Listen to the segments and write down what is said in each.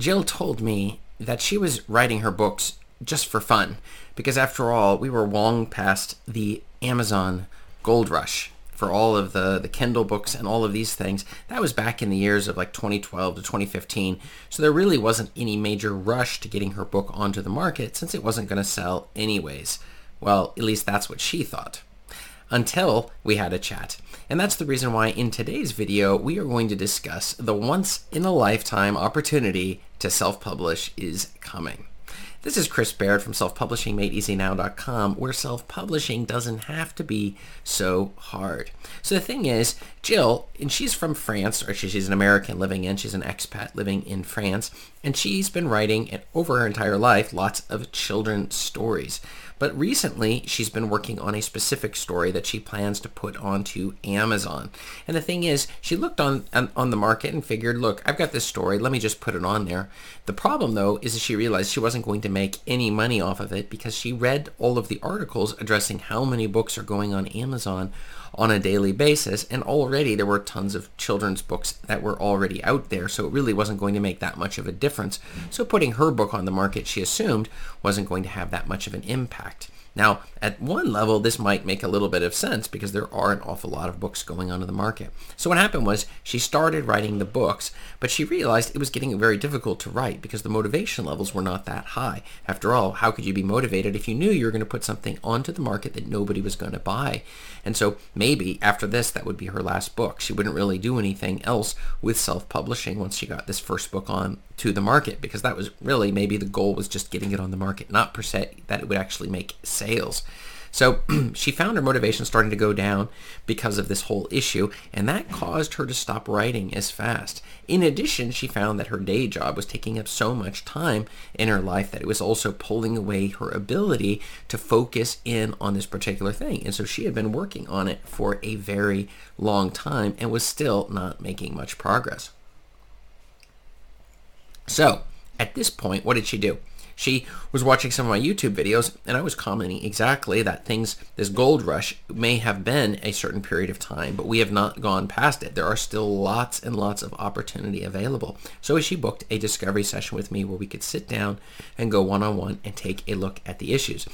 Jill told me that she was writing her books just for fun because after all, we were long past the Amazon gold rush for all of the, the Kindle books and all of these things. That was back in the years of like 2012 to 2015. So there really wasn't any major rush to getting her book onto the market since it wasn't going to sell anyways. Well, at least that's what she thought. Until we had a chat. And that's the reason why in today's video, we are going to discuss the once in a lifetime opportunity to self-publish is coming. This is Chris Baird from selfpublishingmadeeasynow.com where self-publishing doesn't have to be so hard. So the thing is, Jill, and she's from France, or she's an American living in, she's an expat living in France, and she's been writing over her entire life lots of children's stories. But recently, she's been working on a specific story that she plans to put onto Amazon. And the thing is, she looked on, on, the market and figured, look, I've got this story. Let me just put it on there. The problem, though, is that she realized she wasn't going to make any money off of it because she read all of the articles addressing how many books are going on Amazon on a daily basis. And already there were tons of children's books that were already out there. So it really wasn't going to make that much of a difference. So putting her book on the market, she assumed, wasn't going to have that much of an impact. Now, at one level, this might make a little bit of sense because there are an awful lot of books going onto the market. So what happened was she started writing the books, but she realized it was getting very difficult to write because the motivation levels were not that high. After all, how could you be motivated if you knew you were going to put something onto the market that nobody was going to buy? And so maybe after this, that would be her last book. She wouldn't really do anything else with self-publishing once she got this first book on to the market because that was really maybe the goal was just getting it on the market, not per se that it would actually make sales. So she found her motivation starting to go down because of this whole issue, and that caused her to stop writing as fast. In addition, she found that her day job was taking up so much time in her life that it was also pulling away her ability to focus in on this particular thing. And so she had been working on it for a very long time and was still not making much progress. So at this point, what did she do? She was watching some of my YouTube videos and I was commenting exactly that things, this gold rush may have been a certain period of time, but we have not gone past it. There are still lots and lots of opportunity available. So she booked a discovery session with me where we could sit down and go one-on-one and take a look at the issues.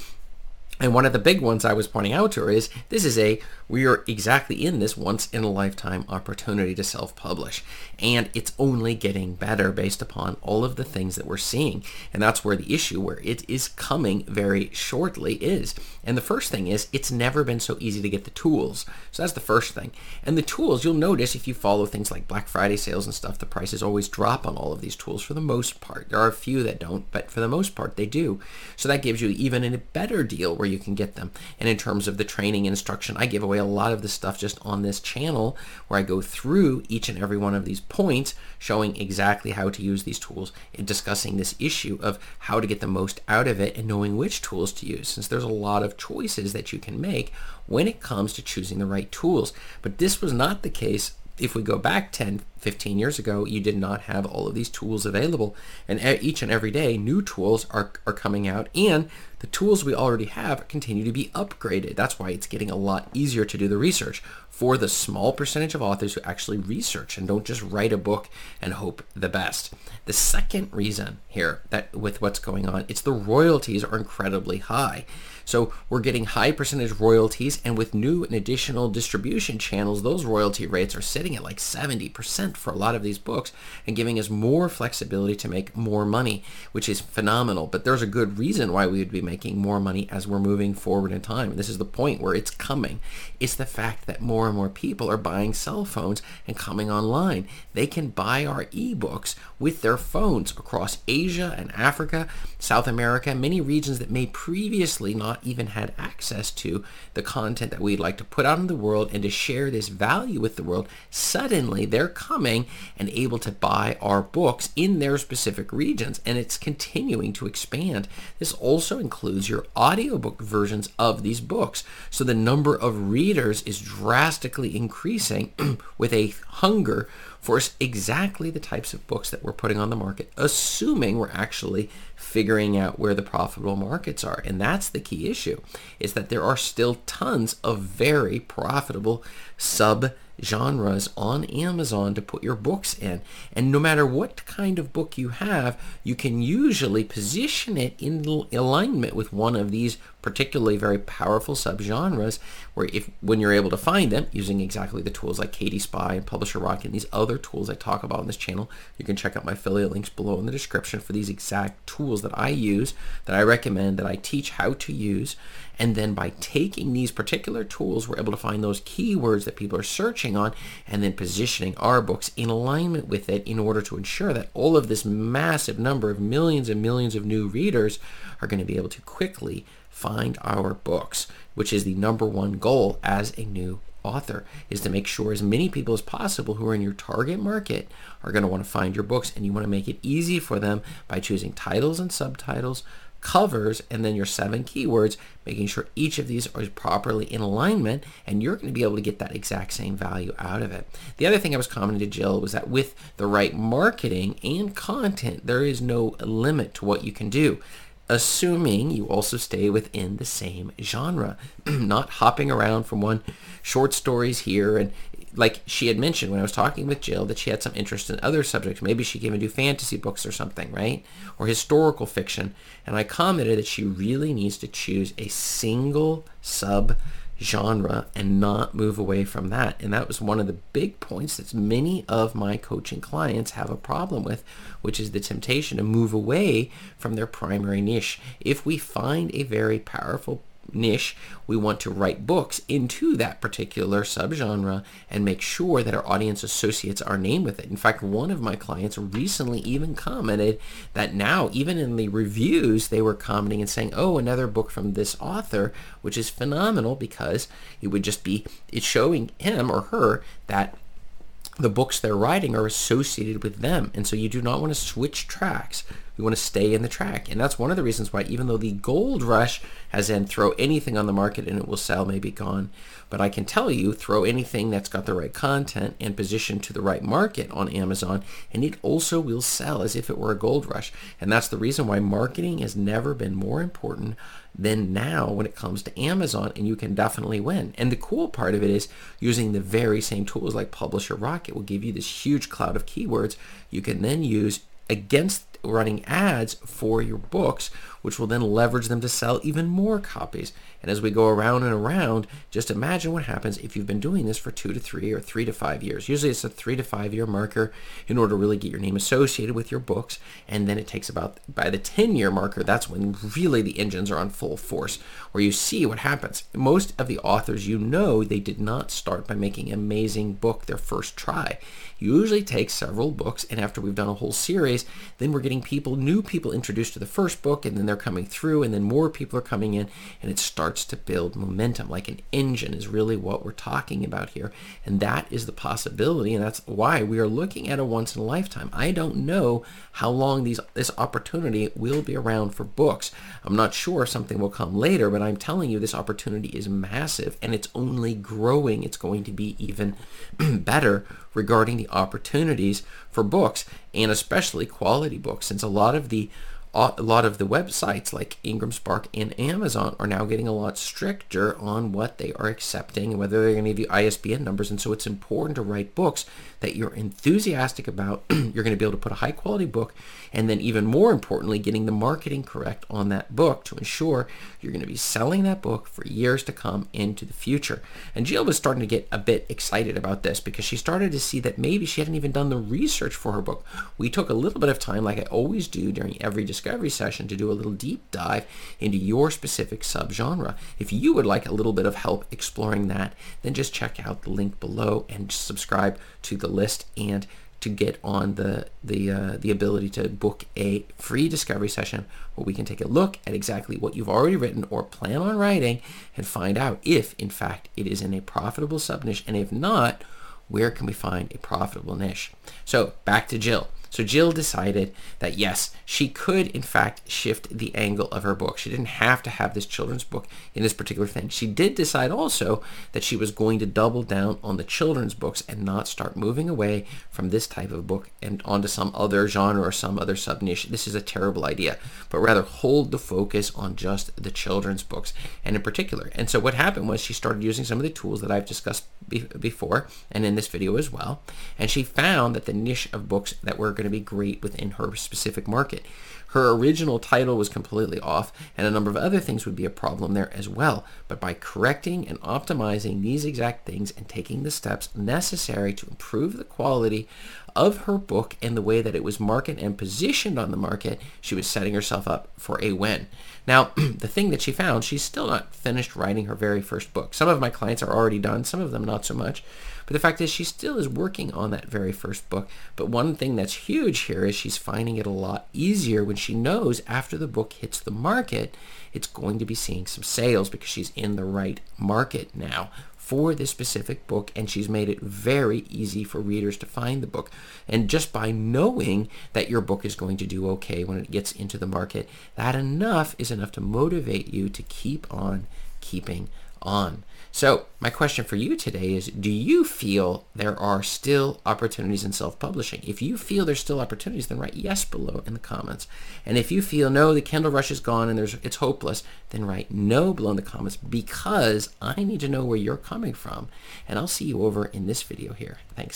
And one of the big ones I was pointing out to her is this is a, we are exactly in this once in a lifetime opportunity to self-publish. And it's only getting better based upon all of the things that we're seeing. And that's where the issue where it is coming very shortly is. And the first thing is it's never been so easy to get the tools. So that's the first thing. And the tools, you'll notice if you follow things like Black Friday sales and stuff, the prices always drop on all of these tools for the most part. There are a few that don't, but for the most part they do. So that gives you even a better deal where where you can get them. And in terms of the training instruction, I give away a lot of the stuff just on this channel where I go through each and every one of these points, showing exactly how to use these tools and discussing this issue of how to get the most out of it and knowing which tools to use, since there's a lot of choices that you can make when it comes to choosing the right tools. But this was not the case if we go back 10, 15 years ago, you did not have all of these tools available. And each and every day, new tools are, are coming out. And the tools we already have continue to be upgraded. That's why it's getting a lot easier to do the research for the small percentage of authors who actually research and don't just write a book and hope the best. The second reason here that with what's going on, it's the royalties are incredibly high. So we're getting high percentage royalties and with new and additional distribution channels, those royalty rates are sitting at like 70% for a lot of these books and giving us more flexibility to make more money, which is phenomenal. But there's a good reason why we would be making more money as we're moving forward in time. And this is the point where it's coming. It's the fact that more and more people are buying cell phones and coming online. They can buy our ebooks with their phones across Asia and Africa, South America, many regions that may previously not even had access to the content that we'd like to put out in the world and to share this value with the world, suddenly they're coming and able to buy our books in their specific regions and it's continuing to expand. This also includes your audiobook versions of these books. So the number of readers is drastically increasing with a hunger for exactly the types of books that we're putting on the market, assuming we're actually figuring out where the profitable markets are. And that's the key issue, is that there are still tons of very profitable sub genres on Amazon to put your books in. And no matter what kind of book you have, you can usually position it in alignment with one of these particularly very powerful subgenres where if when you're able to find them using exactly the tools like KDSpy and Publisher Rocket and these other tools I talk about on this channel, you can check out my affiliate links below in the description for these exact tools that I use, that I recommend, that I teach how to use. And then by taking these particular tools, we're able to find those keywords that people are searching on and then positioning our books in alignment with it in order to ensure that all of this massive number of millions and millions of new readers are going to be able to quickly find our books, which is the number one goal as a new author is to make sure as many people as possible who are in your target market are going to want to find your books and you want to make it easy for them by choosing titles and subtitles covers and then your seven keywords making sure each of these are properly in alignment and you're going to be able to get that exact same value out of it. The other thing i was commenting to jill was that with the right marketing and content there is no limit to what you can do assuming you also stay within the same genre, not hopping around from one short stories here and like she had mentioned when I was talking with Jill that she had some interest in other subjects. Maybe she can even do fantasy books or something, right? Or historical fiction. And I commented that she really needs to choose a single sub genre and not move away from that. And that was one of the big points that many of my coaching clients have a problem with, which is the temptation to move away from their primary niche. If we find a very powerful niche, we want to write books into that particular subgenre and make sure that our audience associates our name with it. In fact, one of my clients recently even commented that now, even in the reviews, they were commenting and saying, oh, another book from this author, which is phenomenal because it would just be, it's showing him or her that the books they're writing are associated with them. And so you do not want to switch tracks. We want to stay in the track. And that's one of the reasons why, even though the gold rush has in throw anything on the market and it will sell, maybe gone. But I can tell you, throw anything that's got the right content and positioned to the right market on Amazon, and it also will sell as if it were a gold rush. And that's the reason why marketing has never been more important than now when it comes to Amazon, and you can definitely win. And the cool part of it is using the very same tools like Publisher Rocket will give you this huge cloud of keywords you can then use against running ads for your books, which will then leverage them to sell even more copies. And as we go around and around, just imagine what happens if you've been doing this for two to three or three to five years. Usually it's a three to five year marker in order to really get your name associated with your books. And then it takes about, by the 10 year marker, that's when really the engines are on full force, where you see what happens. Most of the authors you know, they did not start by making an amazing book their first try. Usually takes several books, and after we've done a whole series, then we're getting people, new people introduced to the first book, and then they're coming through, and then more people are coming in, and it starts to build momentum like an engine is really what we're talking about here. And that is the possibility and that's why we are looking at a once in a lifetime. I don't know how long these this opportunity will be around for books. I'm not sure something will come later but i'm telling you this opportunity is massive and it's only growing. It's going to be even better regarding the opportunities for books and especially quality books since a lot of the a lot of the websites like Ingram Spark and Amazon are now getting a lot stricter on what they are accepting and whether they're going to give you ISBN numbers. And so it's important to write books that you're enthusiastic about. you're going to be able to put a high quality book and then even more importantly, getting the marketing correct on that book to ensure you're going to be selling that book for years to come into the future. And Jill was starting to get a bit excited about this because she started to see that maybe she hadn't even done the research for her book. We took a little bit of time, like I always do during every discovery session, to do a little deep dive into your specific subgenre. If you would like a little bit of help exploring that, then just check out the link below and subscribe to the list and to get on the the uh, the ability to book a free discovery session where we can take a look at exactly what you've already written or plan on writing and find out if in fact it is in a profitable sub niche and if not where can we find a profitable niche so back to jill So Jill decided that yes, she could in fact shift the angle of her book. She didn't have to have this children's book in this particular thing. She did decide also that she was going to double down on the children's books and not start moving away from this type of book and onto some other genre or some other sub niche. This is a terrible idea, but rather hold the focus on just the children's books and in particular. And so what happened was she started using some of the tools that I've discussed be- before and in this video as well. And she found that the niche of books that were going to be great within her specific market. Her original title was completely off, and a number of other things would be a problem there as well. But by correcting and optimizing these exact things and taking the steps necessary to improve the quality of her book and the way that it was marketed and positioned on the market, she was setting herself up for a win. Now, the thing that she found, she's still not finished writing her very first book. Some of my clients are already done, some of them not so much. But the fact is, she still is working on that very first book. But one thing that's huge here is she's finding it a lot easier when she knows after the book hits the market, it's going to be seeing some sales because she's in the right market now for this specific book and she's made it very easy for readers to find the book and just by knowing that your book is going to do okay when it gets into the market that enough is enough to motivate you to keep on keeping on so my question for you today is, do you feel there are still opportunities in self-publishing? If you feel there's still opportunities, then write yes below in the comments. And if you feel, no, the Kindle rush is gone and there's it's hopeless, then write no below in the comments because I need to know where you're coming from. And I'll see you over in this video here. Thanks.